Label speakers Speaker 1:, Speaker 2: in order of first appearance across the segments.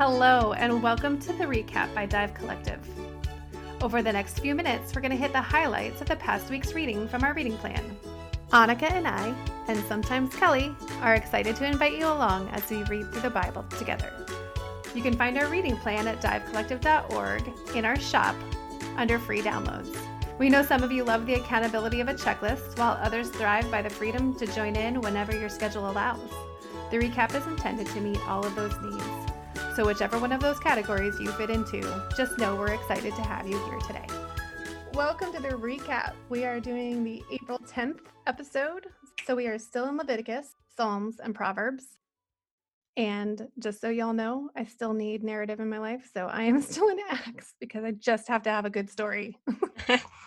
Speaker 1: Hello, and welcome to the recap by Dive Collective. Over the next few minutes, we're going to hit the highlights of the past week's reading from our reading plan. Annika and I, and sometimes Kelly, are excited to invite you along as we read through the Bible together. You can find our reading plan at divecollective.org in our shop under free downloads. We know some of you love the accountability of a checklist, while others thrive by the freedom to join in whenever your schedule allows. The recap is intended to meet all of those needs. So, whichever one of those categories you fit into, just know we're excited to have you here today. Welcome to the recap. We are doing the April 10th episode. So, we are still in Leviticus, Psalms, and Proverbs. And just so y'all know, I still need narrative in my life. So, I am still in Acts because I just have to have a good story.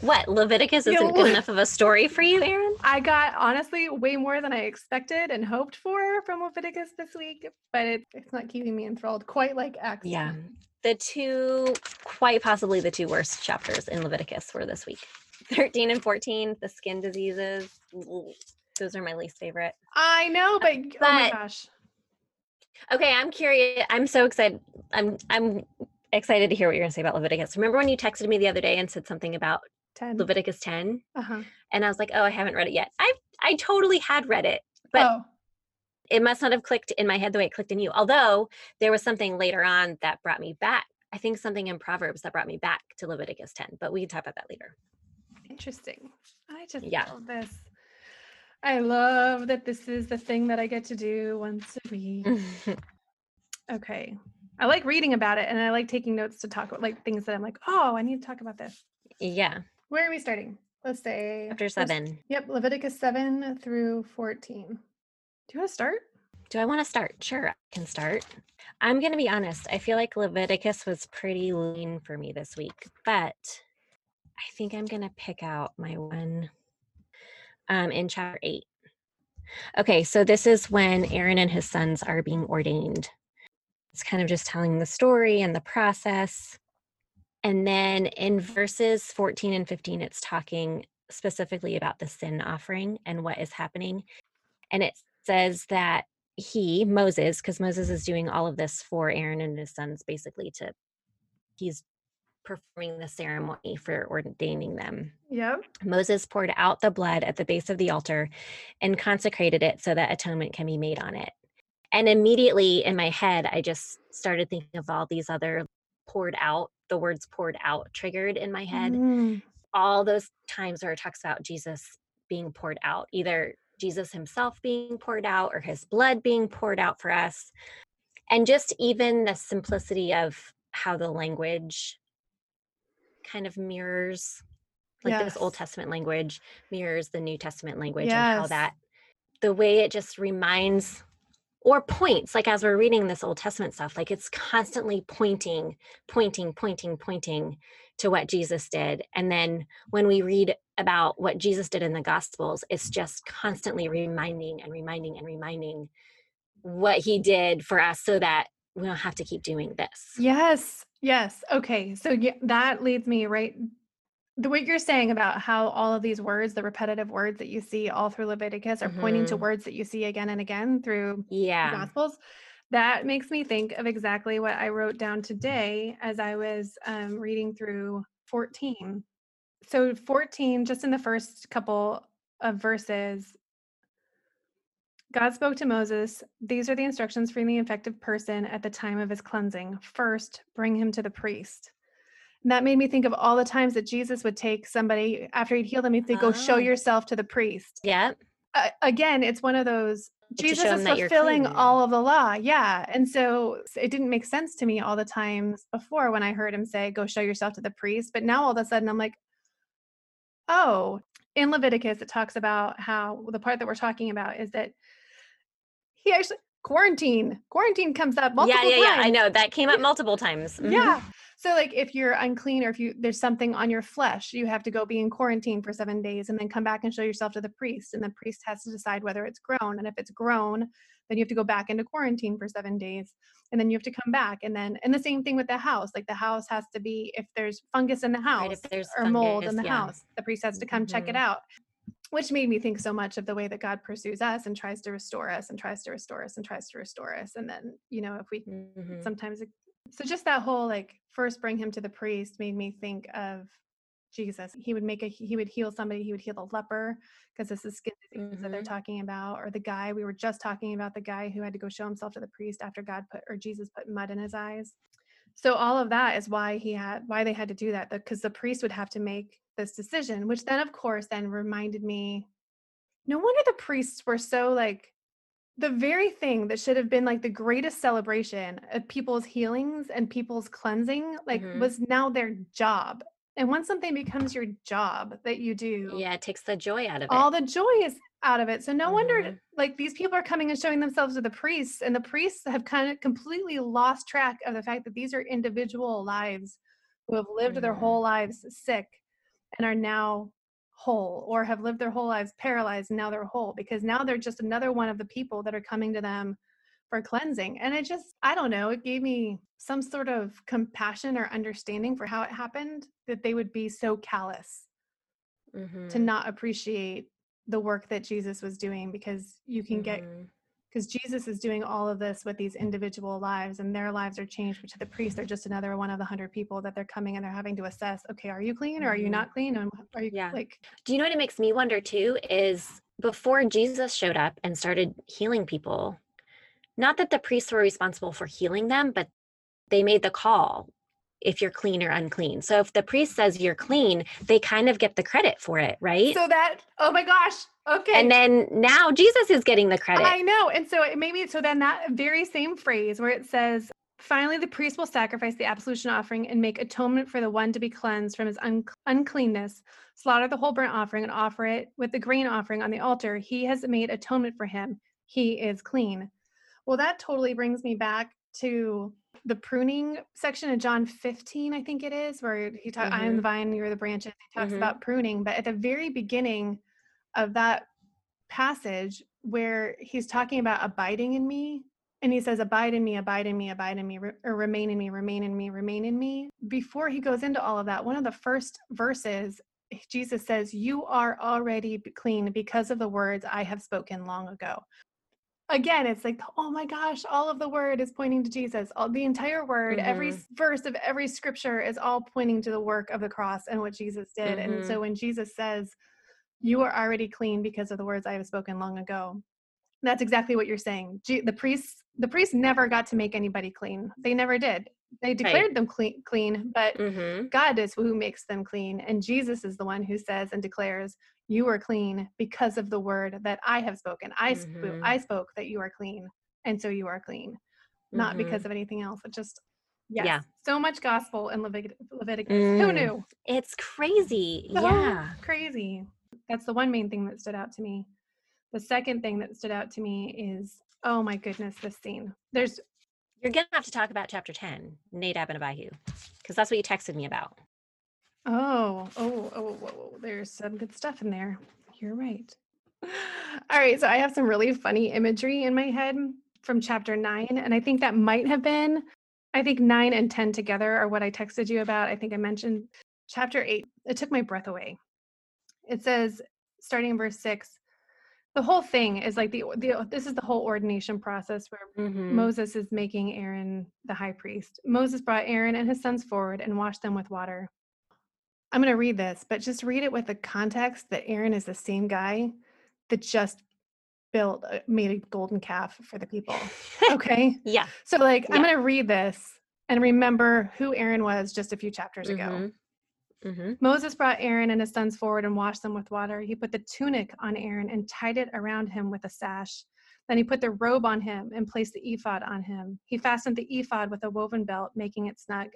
Speaker 2: what Leviticus isn't good enough of a story for you, Aaron?
Speaker 1: I got honestly way more than I expected and hoped for from Leviticus this week, but it, it's not keeping me enthralled quite like Acts.
Speaker 2: Yeah, the two, quite possibly the two worst chapters in Leviticus were this week. 13 and 14, the skin diseases. Those are my least favorite.
Speaker 1: I know, but, but oh my gosh.
Speaker 2: Okay, I'm curious. I'm so excited. I'm I'm excited to hear what you're going to say about Leviticus. Remember when you texted me the other day and said something about 10. Leviticus 10? Uh-huh. And I was like, "Oh, I haven't read it yet." I I totally had read it, but oh. it must not have clicked in my head the way it clicked in you. Although there was something later on that brought me back. I think something in Proverbs that brought me back to Leviticus 10, but we can talk about that later.
Speaker 1: Interesting. I just yeah. love this. I love that this is the thing that I get to do once a week. okay. I like reading about it and I like taking notes to talk about like things that I'm like, oh, I need to talk about this.
Speaker 2: Yeah.
Speaker 1: Where are we starting? Let's say
Speaker 2: chapter seven.
Speaker 1: Yep, Leviticus seven through fourteen. Do you want to start?
Speaker 2: Do I want to start? Sure, I can start. I'm going to be honest. I feel like Leviticus was pretty lean for me this week, but I think I'm going to pick out my one um, in chapter eight. Okay, so this is when Aaron and his sons are being ordained it's kind of just telling the story and the process. And then in verses 14 and 15, it's talking specifically about the sin offering and what is happening. And it says that he, Moses, because Moses is doing all of this for Aaron and his sons, basically to, he's performing the ceremony for ordaining them.
Speaker 1: Yep.
Speaker 2: Moses poured out the blood at the base of the altar and consecrated it so that atonement can be made on it. And immediately in my head, I just started thinking of all these other poured out, the words poured out triggered in my head. Mm. All those times where it talks about Jesus being poured out, either Jesus himself being poured out or his blood being poured out for us. And just even the simplicity of how the language kind of mirrors, like yes. this Old Testament language mirrors the New Testament language yes. and how that, the way it just reminds or points like as we're reading this old testament stuff like it's constantly pointing pointing pointing pointing to what jesus did. And then when we read about what jesus did in the gospels it's just constantly reminding and reminding and reminding what he did for us so that we don't have to keep doing this.
Speaker 1: Yes yes. Okay so yeah, that leads me right the what you're saying about how all of these words, the repetitive words that you see all through Leviticus, are mm-hmm. pointing to mm-hmm. words that you see again and again through
Speaker 2: yeah.
Speaker 1: the Gospels. That makes me think of exactly what I wrote down today as I was um, reading through 14. So, 14, just in the first couple of verses, God spoke to Moses, These are the instructions for the infected person at the time of his cleansing. First, bring him to the priest. And that made me think of all the times that Jesus would take somebody after he'd healed them, he'd say, Go show oh. yourself to the priest.
Speaker 2: Yeah.
Speaker 1: Uh, again, it's one of those Jesus is fulfilling all of the law. Yeah. And so it didn't make sense to me all the times before when I heard him say, Go show yourself to the priest. But now all of a sudden I'm like, Oh, in Leviticus, it talks about how the part that we're talking about is that he actually quarantine quarantine comes up multiple
Speaker 2: yeah yeah
Speaker 1: times.
Speaker 2: yeah i know that came up multiple times
Speaker 1: mm-hmm. yeah so like if you're unclean or if you there's something on your flesh, you have to go be in quarantine for 7 days and then come back and show yourself to the priest and the priest has to decide whether it's grown and if it's grown, then you have to go back into quarantine for 7 days and then you have to come back and then and the same thing with the house. Like the house has to be if there's fungus in the house right, or mold in the yeah. house, the priest has to come mm-hmm. check it mm-hmm. out. which made me think so much of the way that God pursues us and tries to restore us and tries to restore us and tries to restore us. And then, you know, if we
Speaker 2: Mhm.
Speaker 1: sometimes, so just that whole like first bring him to the priest made me think of Jesus. He would make a, he would heal somebody, he would heal the leper because this is skin disease that they're
Speaker 2: Mhm.
Speaker 1: talking about, or the guy, we were just talking about the guy who had to go show himself to the priest after God put, or Jesus put mud in his eyes. So all of that is why he had why they had to do that because the priest would have to make this decision, which then of course then reminded me no wonder the priests were so like the very thing that should have been like the greatest celebration of people's healings and people's cleansing like
Speaker 2: Mhm.
Speaker 1: was now their job. And once something becomes your job that you do,
Speaker 2: Yeah, it takes the joy out of it.
Speaker 1: all the joy is out of it. So no wonder
Speaker 2: Mhm.
Speaker 1: like these people are coming and showing themselves to the priests, and the priests have kind of completely lost track of the fact that these are individual lives who have lived their
Speaker 2: Mhm.
Speaker 1: whole lives sick and are now whole, or have lived their whole lives paralyzed and now they're whole because now they're just another one of the people that are coming to them for cleansing. And it just, I don't know, it gave me some sort of compassion or understanding for how it happened that they would be so callous to
Speaker 2: Mhm.
Speaker 1: not appreciate the work that Jesus was doing because you can get
Speaker 2: Mhm.
Speaker 1: Because Jesus is doing all of this with these individual lives and their lives are changed but to the priest they're just another one of the hundred people that they're coming and they're having to assess okay are you clean or are you
Speaker 2: Mhm.
Speaker 1: not clean and are you
Speaker 2: Yeah.
Speaker 1: like
Speaker 2: Do you know what it makes me wonder too? Is before Jesus showed up and started healing people, not that the priests were responsible for healing them, but they made the call if you're clean or unclean. So if the priest says you're clean, they kind of get the credit for it, right?
Speaker 1: so that oh my gosh okay
Speaker 2: and then now Jesus is getting the credit.
Speaker 1: I know. And so it maybe so then that very same phrase where it says, finally the priest will sacrifice the absolution offering and make atonement for the one to be cleansed from his un- uncleanness, slaughter the whole burnt offering and offer it with the grain offering on the altar. He has made atonement for him. He is clean. Well, that totally brings me back to the pruning section of John 15, I think it is, where he talks, I am the
Speaker 2: Mhm.
Speaker 1: vine, you're the branches. He talks
Speaker 2: Mhm.
Speaker 1: about pruning. But at the very beginning of that passage where he's talking about abiding in me and he says abide in me abide in me abide in me re- or remain in me remain in me remain in me. Before he goes into all of that one of the first verses jesus says you are already clean because of the words i have spoken long ago. Again it's like oh my gosh all of the word is pointing to jesus. All the entire word every
Speaker 2: Mhm.
Speaker 1: s- verse of every scripture is all pointing to the work of the cross and what jesus did. And so when jesus says you are already clean because of the words I have spoken long ago. That's exactly what you're saying. The priests, the priests never got to make anybody clean. They never did. They declared them clean, clean, but
Speaker 2: Mhm.
Speaker 1: God is who makes them clean, and Jesus is the one who says and declares, "You are clean because of the word that I have spoken. I spoke,
Speaker 2: Mhm.
Speaker 1: I spoke that you are clean, and so you are clean, not because
Speaker 2: Mhm.
Speaker 1: of anything else." It just yes,
Speaker 2: Yeah.
Speaker 1: so much gospel in Levit- Leviticus. Who
Speaker 2: Mm.
Speaker 1: knew?
Speaker 2: It's crazy.
Speaker 1: So
Speaker 2: Yeah.
Speaker 1: crazy. That's the one main thing that stood out to me. The second thing that stood out to me is, oh my goodness, this scene. There's
Speaker 2: You're going to have to talk about chapter 10, Nadab and Abihu, because that's what you texted me about.
Speaker 1: oh, oh, oh, whoa, there's some good stuff in there. You're right. All right, so I have some really funny imagery in my head from chapter nine, and I think that might have been, I think nine and 10 together are what I texted you about. I think I mentioned chapter eight. It took my breath away. It says, starting in verse six, the whole thing is like the, the this is the whole ordination process where
Speaker 2: Mhm.
Speaker 1: Moses is making Aaron the high priest. Moses brought Aaron and his sons forward and washed them with water. I'm going to read this, but just read it with the context that Aaron is the same guy that just built made a golden calf for the people. Okay?
Speaker 2: yeah.
Speaker 1: So like I'm going to read this and remember who Aaron was just a few chapters ago.
Speaker 2: Mhm. Mhm.
Speaker 1: Moses brought Aaron and his sons forward and washed them with water. He put the tunic on Aaron and tied it around him with a sash. Then he put the robe on him and placed the ephod on him. He fastened the ephod with a woven belt, making it snug.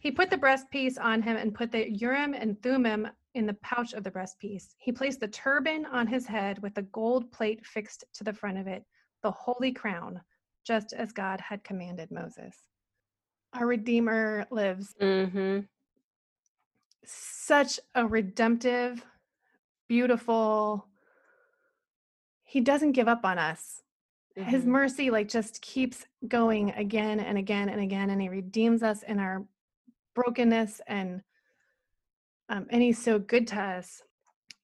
Speaker 1: He put the breastpiece on him and put the Urim and Thummim in the pouch of the breastpiece. He placed the turban on his head with a gold plate fixed to the front of it, the holy crown, just as God had commanded Moses. Our Redeemer lives
Speaker 2: Mhm.
Speaker 1: Such a redemptive, beautiful. He doesn't give up on us. His
Speaker 2: Mhm.
Speaker 1: mercy like just keeps going again and again and again and he redeems us in our brokenness and um, and he's so good to us.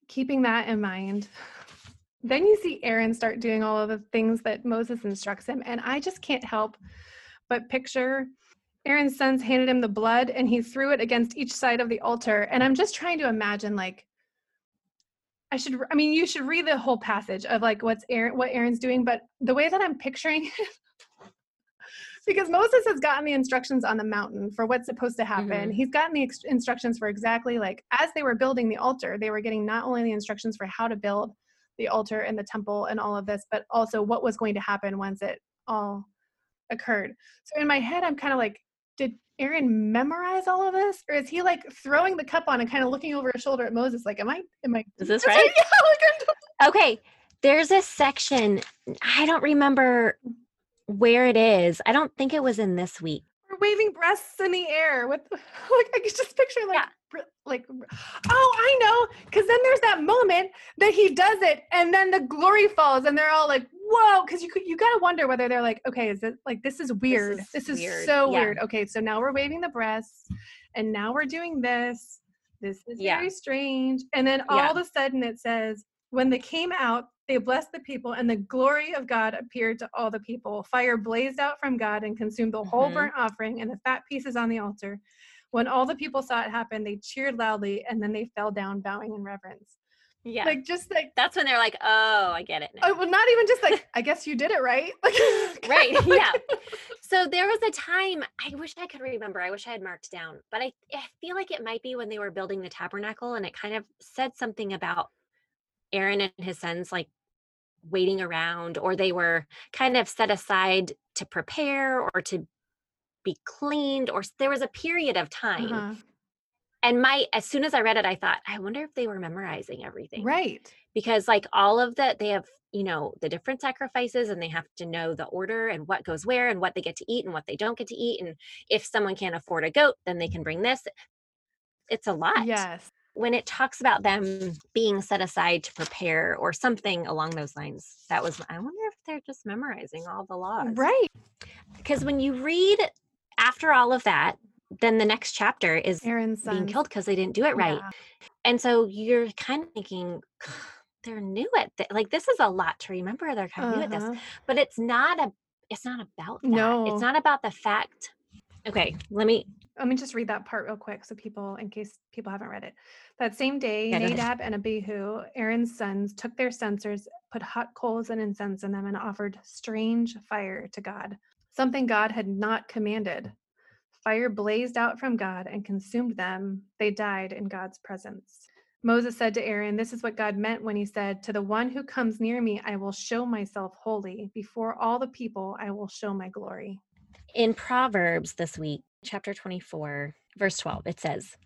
Speaker 1: keeping that in mind, then you see Aaron start doing all of the things that Moses instructs him. And I just can't help but picture Aaron's sons handed him the blood and he threw it against each side of the altar. And I'm just trying to imagine, like, I should, I mean, you should read the whole passage of like what's Aaron, what Aaron's doing, but the way that I'm picturing it, because Moses has gotten the instructions on the mountain for what's supposed to happen. Mm-hmm. He's gotten the ex- instructions for exactly like as they were building the altar, they were getting not only the instructions for how to build the altar and the temple and all of this, but also what was going to happen once it all occurred. So in my head, I'm kind of like, Aaron memorize all of this, or is he like throwing the cup on and kind of looking over his shoulder at Moses, like, "Am I? Am I?
Speaker 2: Is this right?" yeah, like okay, there's a section I don't remember where it is. I don't think it was in this week.
Speaker 1: Waving breasts in the air with like I could just picture like yeah. like oh I know because then there's that moment that he does it and then the glory falls and they're all like whoa because you you gotta wonder whether they're like okay is it like this is weird this is, this is weird. so yeah. weird okay so now we're waving the breasts and now we're doing this this is yeah. very strange and then all of a sudden it says when they came out they blessed the people, and the glory of God appeared to all the people. Fire blazed out from God and consumed the whole mm-hmm. burnt offering and the fat pieces on the altar. When all the people saw it happen, they cheered loudly, and then they fell down, bowing in reverence.
Speaker 2: Yeah.
Speaker 1: Like just like
Speaker 2: that's when they're like, oh, I get it.
Speaker 1: Now. Oh, well, not even just like, I guess you did it right.
Speaker 2: right. Yeah. So there was a time I wish I could remember. I wish I had marked down, but I, I feel like it might be when they were building the tabernacle and it kind of said something about Aaron and his sons like waiting around or they were kind of set aside to prepare or to be cleaned or there was a period of time uh-huh. and my as soon as i read it i thought i wonder if they were memorizing everything
Speaker 1: right.
Speaker 2: because like all of that they have you know the different sacrifices and they have to know the order and what goes where and what they get to eat and what they don't get to eat and if someone can't afford a goat then they can bring this. It's a lot.
Speaker 1: Yes
Speaker 2: when it talks about them being set aside to prepare or something along those lines, that was, I wonder if they're just memorizing all the laws.
Speaker 1: Right.
Speaker 2: Because when you read after all of that, then the next chapter is
Speaker 1: Aaron's
Speaker 2: being killed because they didn't do it right. Yeah. And so you're kind of thinking, they're new at th- like this is a lot to remember. They're kind of uh-huh. new at this, uh-huh. but it's not a. It's not about that. No, it's not about the fact. Okay, let me
Speaker 1: let me just read that part real quick so people, in case people haven't read it. That same day, yeah, Nadab and Abihu, Aaron's sons, took their censers, put hot coals and incense in them, and offered strange fire to God, something God had not commanded. Fire blazed out from God and consumed them. They died in God's presence. Moses said to Aaron, This is what God meant when he said, To the one who comes near me, I will show myself holy. Before all the people, I will show my glory.
Speaker 2: In Proverbs this week, chapter 24, verse 12, it says,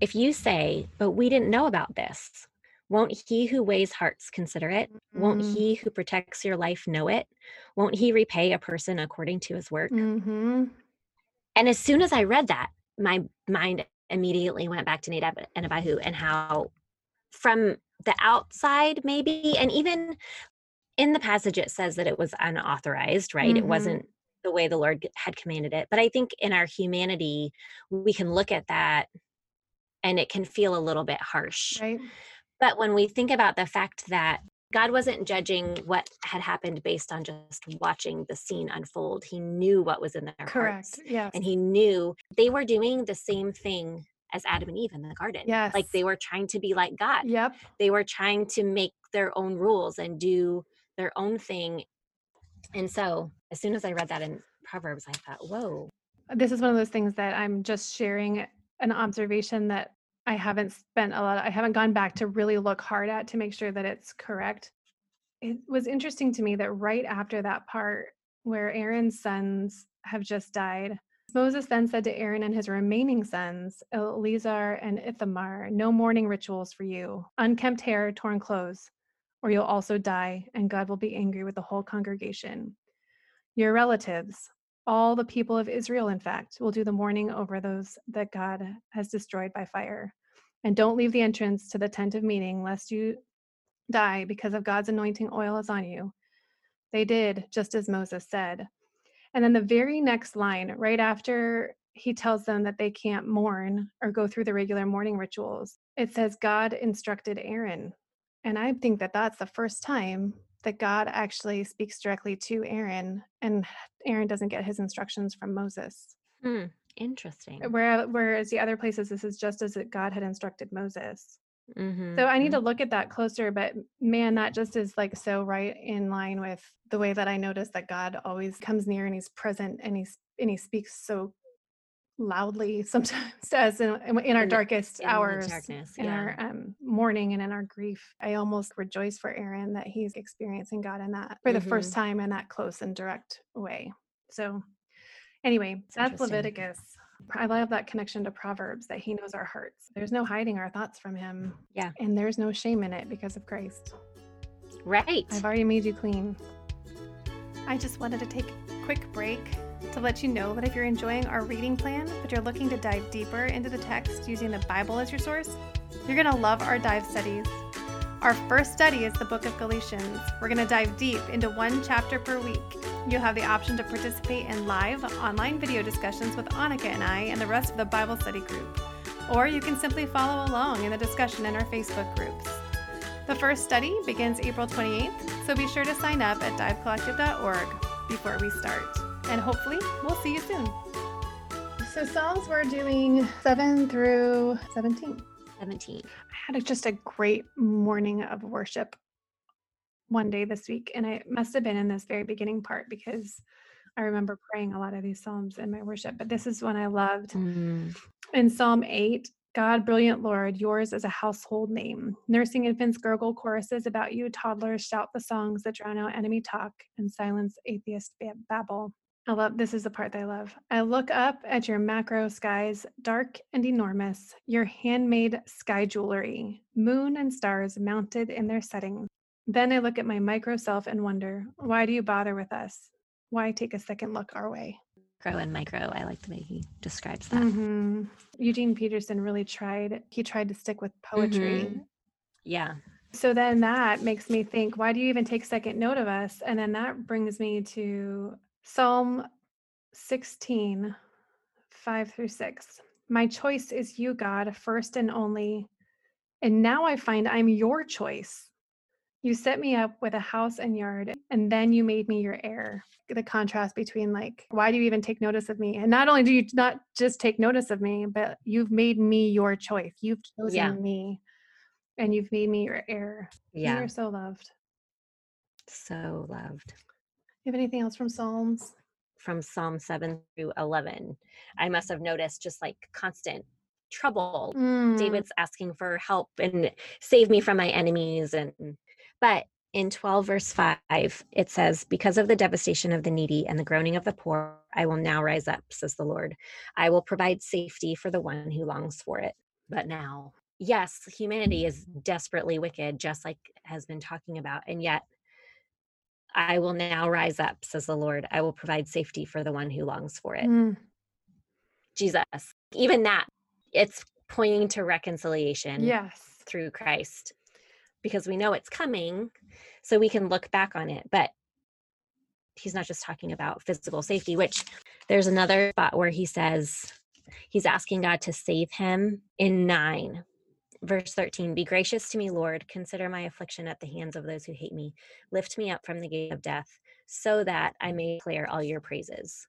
Speaker 2: If you say, But we didn't know about this, won't he who weighs hearts consider it? Mm-hmm. Won't he who protects your life know it? Won't he repay a person according to his work?
Speaker 1: Mm-hmm.
Speaker 2: And as soon as I read that, my mind immediately went back to Nadab and Abihu and how from the outside, maybe, and even in the passage, it says that it was unauthorized, right? Mm-hmm. It wasn't the way the Lord had commanded it. But I think in our humanity, we can look at that and it can feel a little bit harsh.
Speaker 1: Right.
Speaker 2: But when we think about the fact that God wasn't judging what had happened based on just watching the scene unfold. He knew what was in their
Speaker 1: Correct.
Speaker 2: hearts.
Speaker 1: Yes.
Speaker 2: And he knew they were doing the same thing as Adam and Eve in the garden.
Speaker 1: Yes.
Speaker 2: Like they were trying to be like God.
Speaker 1: Yep.
Speaker 2: They were trying to make their own rules and do their own thing. And so as soon as I read that in Proverbs, I thought, whoa.
Speaker 1: This is one of those things that I'm just sharing an observation that I haven't spent a lot, of, I haven't gone back to really look hard at to make sure that it's correct. It was interesting to me that right after that part where Aaron's sons have just died, Moses then said to Aaron and his remaining sons, Eleazar and Ithamar, no mourning rituals for you, unkempt hair, torn clothes, or you'll also die, and God will be angry with the whole congregation. Your relatives, all the people of Israel, in fact, will do the mourning over those that God has destroyed by fire. And don't leave the entrance to the tent of meeting, lest you die because of God's anointing oil is on you. They did just as Moses said. And then the very next line, right after he tells them that they can't mourn or go through the regular mourning rituals, it says, God instructed Aaron And I think that that's the first time that God actually speaks directly to Aaron, and Aaron doesn't get his instructions from Moses.
Speaker 2: Hmm, interesting.
Speaker 1: Where, whereas the other places, this is just as God had instructed Moses.
Speaker 2: Mhm,
Speaker 1: So I need to
Speaker 2: mhm.
Speaker 1: look at that closer, but man, that just is like so right in line with the way that I notice that God always comes near and he's present and he's and he speaks so loudly sometimes to us in, in our
Speaker 2: In the
Speaker 1: darkest
Speaker 2: in
Speaker 1: hours
Speaker 2: darkness,
Speaker 1: in our um, mourning and in our grief i almost rejoice for aaron that he's experiencing god in that for the first
Speaker 2: Mhm.
Speaker 1: time in that close and direct way. So anyway
Speaker 2: It's
Speaker 1: that's leviticus. I love that connection to proverbs that he knows our hearts. There's no hiding our thoughts from him
Speaker 2: Yeah.
Speaker 1: and there's no shame in it because of christ.
Speaker 2: Right.
Speaker 1: i've already made you clean. I just wanted to take a quick break to let you know that if you're enjoying our reading plan, but you're looking to dive deeper into the text using the Bible as your source, you're going to love our dive studies. Our first study is the book of Galatians. We're going to dive deep into one chapter per week. You'll have the option to participate in live online video discussions with Annika and I and the rest of the Bible study group. Or you can simply follow along in the discussion in our Facebook groups. The first study begins April 28th, so be sure to sign up at divecollective.org before we start. And hopefully, we'll see you soon. So, Psalms we're doing 7 through 17.
Speaker 2: 17.
Speaker 1: I had a, just a great morning of worship one day this week, and it must have been in this very beginning part because I remember praying a lot of these Psalms in my worship, but this is one I loved.
Speaker 2: Mm.
Speaker 1: In Psalm 8, God, brilliant Lord, yours is a household name. Nursing infants gurgle choruses about you, toddlers shout the songs that drown out enemy talk and silence atheist babble. I love this is the part that I love. I look up at your macro skies, dark and enormous, your handmade sky jewelry, moon and stars mounted in their setting. Then I look at my micro self and wonder, why do you bother with us? Why take a second look our way?
Speaker 2: Macro and micro. I like the way he describes that.
Speaker 1: hmm Eugene Peterson really tried, he tried to stick with poetry.
Speaker 2: Mhm. Yeah.
Speaker 1: So then that makes me think, why do you even take second note of us? And then that brings me to Psalm 16, 5 through 6. My choice is you, God, first and only. And now I find I'm your choice. You set me up with a house and yard, and then you made me your heir. The contrast between, like, why do you even take notice of me? And not only do you not just take notice of me, but you've made me your choice. You've chosen
Speaker 2: Yeah.
Speaker 1: me, and you've made me your heir.
Speaker 2: Yeah.
Speaker 1: You're so loved.
Speaker 2: So loved.
Speaker 1: You have anything else from Psalms?
Speaker 2: From Psalm 7 through 11. I must have noticed just like constant trouble.
Speaker 1: Mm,
Speaker 2: David's asking for help and save me from my enemies. And but in 12 verse 5, it says, Because of the devastation of the needy and the groaning of the poor, I will now rise up, says the Lord. I will provide safety for the one who longs for it. But now, yes, humanity is desperately wicked, just like has been talking about. And yet I will now rise up, says the Lord. I will provide safety for the one who longs for it.
Speaker 1: mm,
Speaker 2: Jesus. Even that, it's pointing to reconciliation
Speaker 1: yes.
Speaker 2: through Christ because we know it's coming, so we can look back on it. But he's not just talking about physical safety, which there's another spot where he says he's asking God to save him in nine. Verse 13, be gracious to me, Lord. Consider my affliction at the hands of those who hate me. Lift me up from the gate of death so that I may declare all your praises.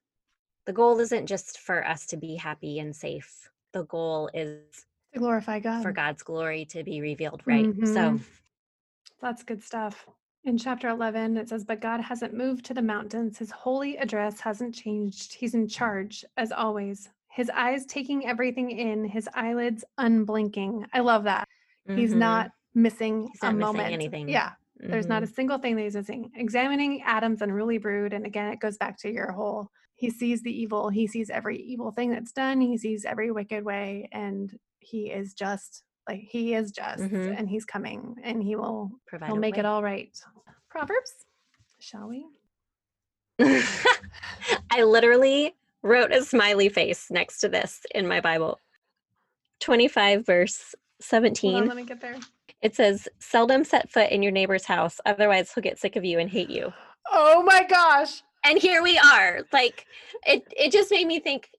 Speaker 2: The goal isn't just for us to be happy and safe. The goal is
Speaker 1: To glorify God.
Speaker 2: for God's glory to be revealed, right? So,
Speaker 1: Mhm. That's good stuff. In chapter 11, it says, But God hasn't moved to the mountains. His holy address hasn't changed. He's in charge, as always. His eyes taking everything in, his eyelids unblinking. I love that. He's
Speaker 2: mhm,
Speaker 1: not missing
Speaker 2: He's
Speaker 1: a
Speaker 2: not missing
Speaker 1: moment.
Speaker 2: anything.
Speaker 1: Yeah. There's not a
Speaker 2: mhm,
Speaker 1: single thing that he's missing. Examining Adam's unruly brood. And again, it goes back to your whole he sees the evil. He sees every evil thing that's done. He sees every wicked way. And he is just like he is just
Speaker 2: Mhm.
Speaker 1: and he's coming and he will
Speaker 2: provide
Speaker 1: he'll
Speaker 2: a
Speaker 1: make it all right. Proverbs, shall we?
Speaker 2: I literally wrote a smiley face next to this in my Bible. 25 verse
Speaker 1: Hold on,
Speaker 2: 17.
Speaker 1: let me get there.
Speaker 2: It says, Seldom set foot in your neighbor's house, otherwise he'll get sick of you and hate you.
Speaker 1: Oh my gosh.
Speaker 2: And here we are. Like it it just made me think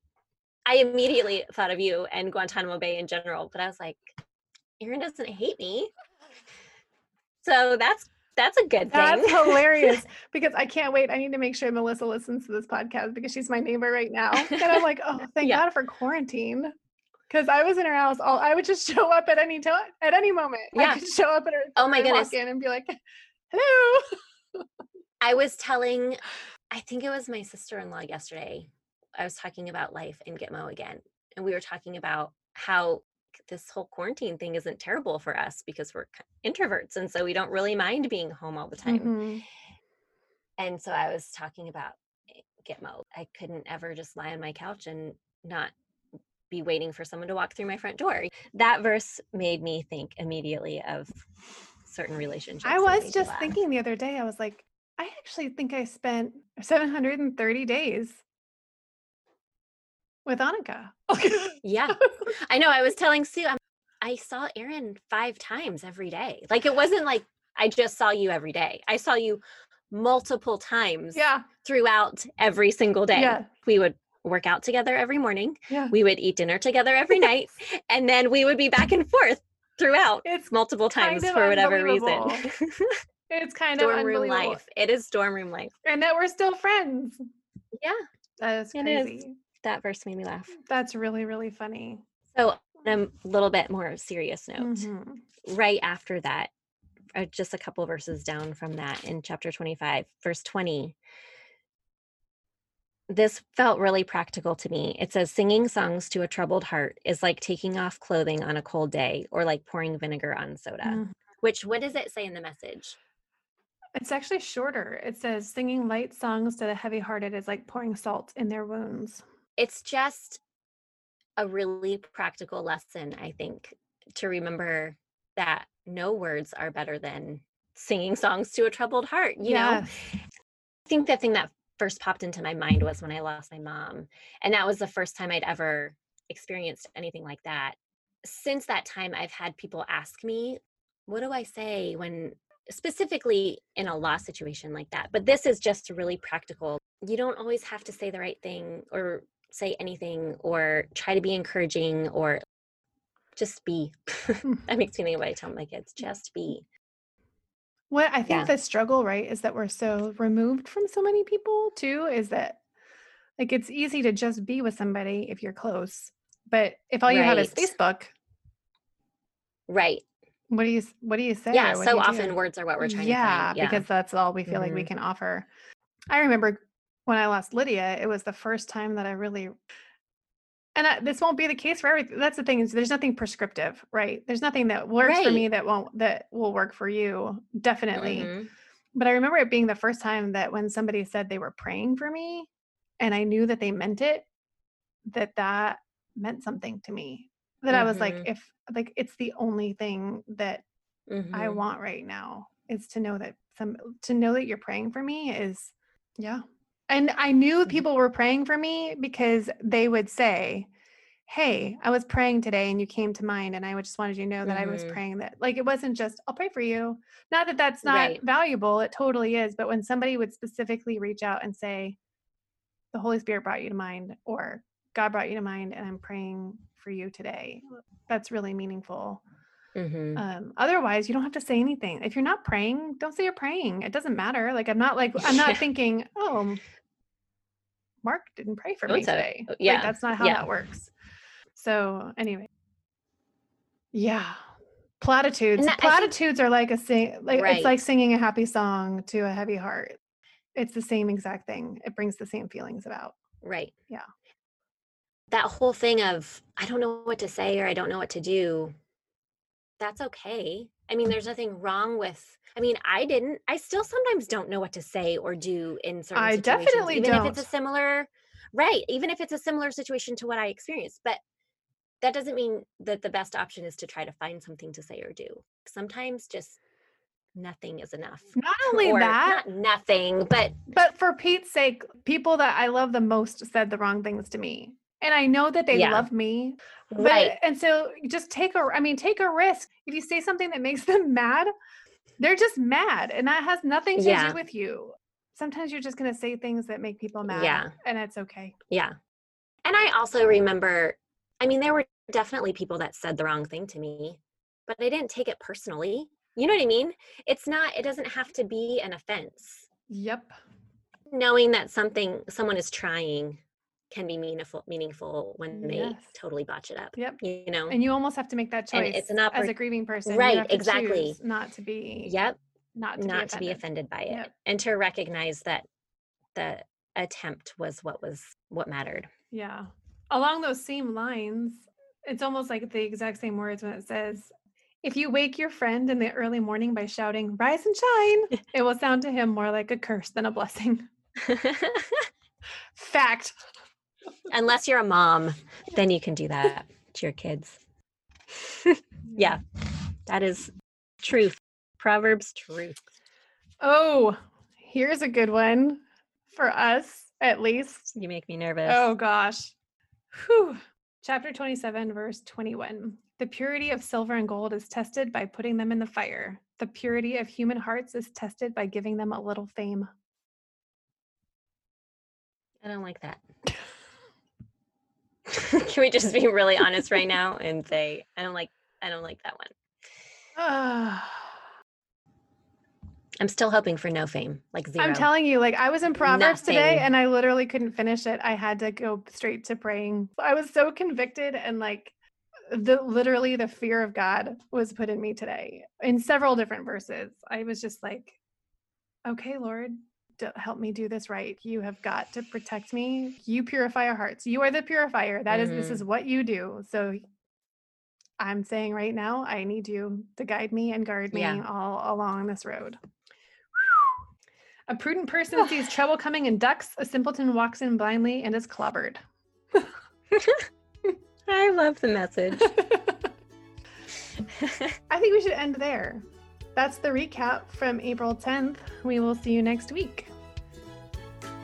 Speaker 2: I immediately thought of you and Guantanamo Bay in general, but I was like, Aaron doesn't hate me. So that's that's a good thing.
Speaker 1: That's hilarious because I can't wait. I need to make sure Melissa listens to this podcast because she's my neighbor right now. And I'm like, oh, thank
Speaker 2: Yeah.
Speaker 1: God for quarantine. Because I was in her house, all I would just show up at any time, at any moment.
Speaker 2: Yeah.
Speaker 1: I could show up at her.
Speaker 2: Oh my goodness.
Speaker 1: In and be like, hello.
Speaker 2: I was telling, I think it was my sister in law yesterday. I was talking about life in Gitmo again. And we were talking about how this whole quarantine thing isn't terrible for us because we're introverts. And so we don't really mind being home all the time.
Speaker 1: Mhm.
Speaker 2: And so I was talking about eh, Gitmo. I couldn't ever just lie on my couch and not be waiting for someone to walk through my front door. That verse made me think immediately of certain relationships.
Speaker 1: I was just thinking the other day, I was like, I actually think I spent 730 days with Annika.
Speaker 2: Yeah. I know. I was telling Sue, I'm, I saw Aaron five times every day. Like it wasn't like I just saw you every day. I saw you multiple times
Speaker 1: yeah.
Speaker 2: throughout every single day.
Speaker 1: Yeah.
Speaker 2: We would work out together every morning.
Speaker 1: Yeah.
Speaker 2: We would eat dinner together every night. And then we would be back and forth throughout
Speaker 1: It's
Speaker 2: multiple
Speaker 1: kind
Speaker 2: times
Speaker 1: of
Speaker 2: for whatever reason.
Speaker 1: it's kind
Speaker 2: dorm
Speaker 1: of
Speaker 2: room life. It is dorm room life.
Speaker 1: And that we're still friends.
Speaker 2: Yeah.
Speaker 1: That is
Speaker 2: It is. That verse made me laugh.
Speaker 1: That's really, really funny.
Speaker 2: So on a little bit more serious note.
Speaker 1: Mhm.
Speaker 2: right after that, uh, just a couple verses down from that in chapter 25, verse 20. This felt really practical to me. It says, Singing songs to a troubled heart is like taking off clothing on a cold day or like pouring vinegar on soda.
Speaker 1: Mhm.
Speaker 2: Which, what does it say in the message?
Speaker 1: It's actually shorter. It says singing light songs to the heavy hearted is like pouring salt in their wounds.
Speaker 2: It's just a really practical lesson, I think, to remember that no words are better than singing songs to a troubled heart. You know, I think the thing that first popped into my mind was when I lost my mom. And that was the first time I'd ever experienced anything like that. Since that time, I've had people ask me, what do I say when specifically in a loss situation like that? But this is just really practical. You don't always have to say the right thing or say anything or try to be encouraging or just be. that makes me think of what I tell my kids just be.
Speaker 1: What I think
Speaker 2: Yeah.
Speaker 1: the struggle, right, is that we're so removed from so many people too, is that like it's easy to just be with somebody if you're close. But if all you have is Facebook,
Speaker 2: Right.
Speaker 1: what do you what do you say?
Speaker 2: Yeah. So
Speaker 1: you do?
Speaker 2: often words are what we're trying
Speaker 1: yeah,
Speaker 2: to find.
Speaker 1: because that's all we feel like we
Speaker 2: Mhm.
Speaker 1: can offer. I remember when I lost Lydia, it was the first time that I really and I, this won't be the case for everything. That's the thing is there's nothing prescriptive, right? There's nothing that works for me that won't that will work for you. Definitely.
Speaker 2: Mhm.
Speaker 1: But I remember it being the first time that when somebody said they were praying for me and I knew that they meant it, that that meant something to me. That I was like,
Speaker 2: Mhm.
Speaker 1: if like it's the only thing that I
Speaker 2: Mhm.
Speaker 1: want right now is to know that some to know that you're praying for me is yeah. And I knew
Speaker 2: Mhm.
Speaker 1: people were praying for me because they would say, Hey, I was praying today and you came to mind. And I just wanted you to know that I was
Speaker 2: Mhm.
Speaker 1: praying that like it wasn't just, I'll pray for you. Not that that's not
Speaker 2: Right.
Speaker 1: valuable. It totally is. But when somebody would specifically reach out and say, The Holy Spirit brought you to mind, or God brought you to mind, and I'm praying for you today, that's really meaningful.
Speaker 2: Mhm.
Speaker 1: Um, otherwise, you don't have to say anything. If you're not praying, don't say you're praying. It doesn't matter. Like I'm not like I'm not
Speaker 2: Yeah.
Speaker 1: thinking, oh, Mark didn't pray for me today. Uh, like,
Speaker 2: yeah,
Speaker 1: that's not how
Speaker 2: yeah.
Speaker 1: that works. So anyway, yeah, platitudes.
Speaker 2: that- I think-
Speaker 1: platitudes are like a sing. Like it's like singing a happy song to a heavy heart. It's the same exact thing. It brings the same feelings about.
Speaker 2: Right.
Speaker 1: Yeah.
Speaker 2: That whole thing of I don't know what to say or I don't know what to do. That's okay. I mean, there's nothing wrong with. I mean, I didn't. I still sometimes don't know what to say or do in certain situations.
Speaker 1: I
Speaker 2: situations,
Speaker 1: definitely
Speaker 2: even if it's a similar, right? Even if it's a similar situation to what I experienced, but that doesn't mean that the best option is to try to find something to say or do. Sometimes just nothing is enough.
Speaker 1: Not only
Speaker 2: or
Speaker 1: that,
Speaker 2: not nothing, but
Speaker 1: But for Pete's sake, people that I love the most said the wrong things to me. And I know that they
Speaker 2: Yeah.
Speaker 1: love me. But,
Speaker 2: right.
Speaker 1: And so just take a, I mean, take a risk. If you say something that makes them mad, they're just mad. And that has nothing to
Speaker 2: Yeah.
Speaker 1: do with you. Sometimes you're just going to say things that make people mad.
Speaker 2: Yeah.
Speaker 1: And it's okay.
Speaker 2: Yeah. And I also remember, I mean, there were definitely people that said the wrong thing to me, but I didn't take it personally. You know what I mean? It's not, it doesn't have to be an offense.
Speaker 1: Yep.
Speaker 2: Knowing that something, someone is trying can be meaningful meaningful when they
Speaker 1: Yes.
Speaker 2: totally botch it up.
Speaker 1: Yep.
Speaker 2: You know?
Speaker 1: And you almost have to make that
Speaker 2: And
Speaker 1: choice
Speaker 2: it's an
Speaker 1: as a grieving person. You
Speaker 2: Right,
Speaker 1: have to
Speaker 2: exactly.
Speaker 1: Not to be.
Speaker 2: Yep.
Speaker 1: Not to
Speaker 2: Not
Speaker 1: be
Speaker 2: to be offended by it.
Speaker 1: Yep.
Speaker 2: And to recognize that the attempt was what was what mattered.
Speaker 1: Yeah. Along those same lines, it's almost like the exact same words when it says, if you wake your friend in the early morning by shouting, rise and shine, it will sound to him more like a curse than a blessing. Fact.
Speaker 2: Unless you're a mom, then you can do that to your kids. Yeah. That is truth. Proverbs truth.
Speaker 1: Oh, here's a good one for us, at least.
Speaker 2: You make me nervous.
Speaker 1: Oh, gosh. Whew. Chapter 27, verse 21. The purity of silver and gold is tested by putting them in the fire. The purity of human hearts is tested by giving them a little fame.
Speaker 2: I don't like that. Can we just be really honest right now and say I don't like I don't like that one. I'm still hoping for no fame, like 0
Speaker 1: I'm telling you, like I was in Proverbs today and I literally couldn't finish it. I had to go straight to praying. I was so convicted and like the literally the fear of God was put in me today in several different verses. I was just like, okay, Lord, help me do this right. You have got to protect me. You purify our hearts. You are the purifier. That is, this is mm-hmm. what you do. So I'm saying right now, I need you to guide me and guard me
Speaker 2: Yeah.
Speaker 1: all along this road. A prudent person sees trouble coming and ducks. A simpleton walks in blindly and is clobbered.
Speaker 2: I love the message.
Speaker 1: I think we should end there. That's the recap from April 10th. We will see you next week.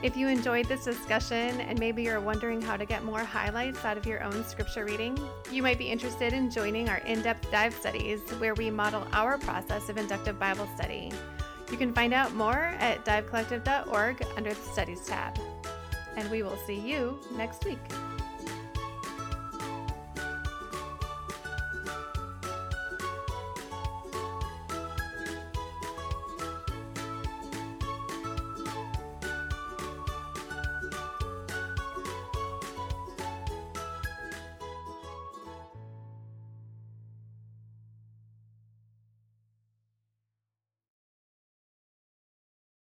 Speaker 1: If you enjoyed this discussion and maybe you're wondering how to get more highlights out of your own scripture reading, you might be interested in joining our in depth dive studies where we model our process of inductive Bible study. You can find out more at divecollective.org under the Studies tab. And we will see you next week.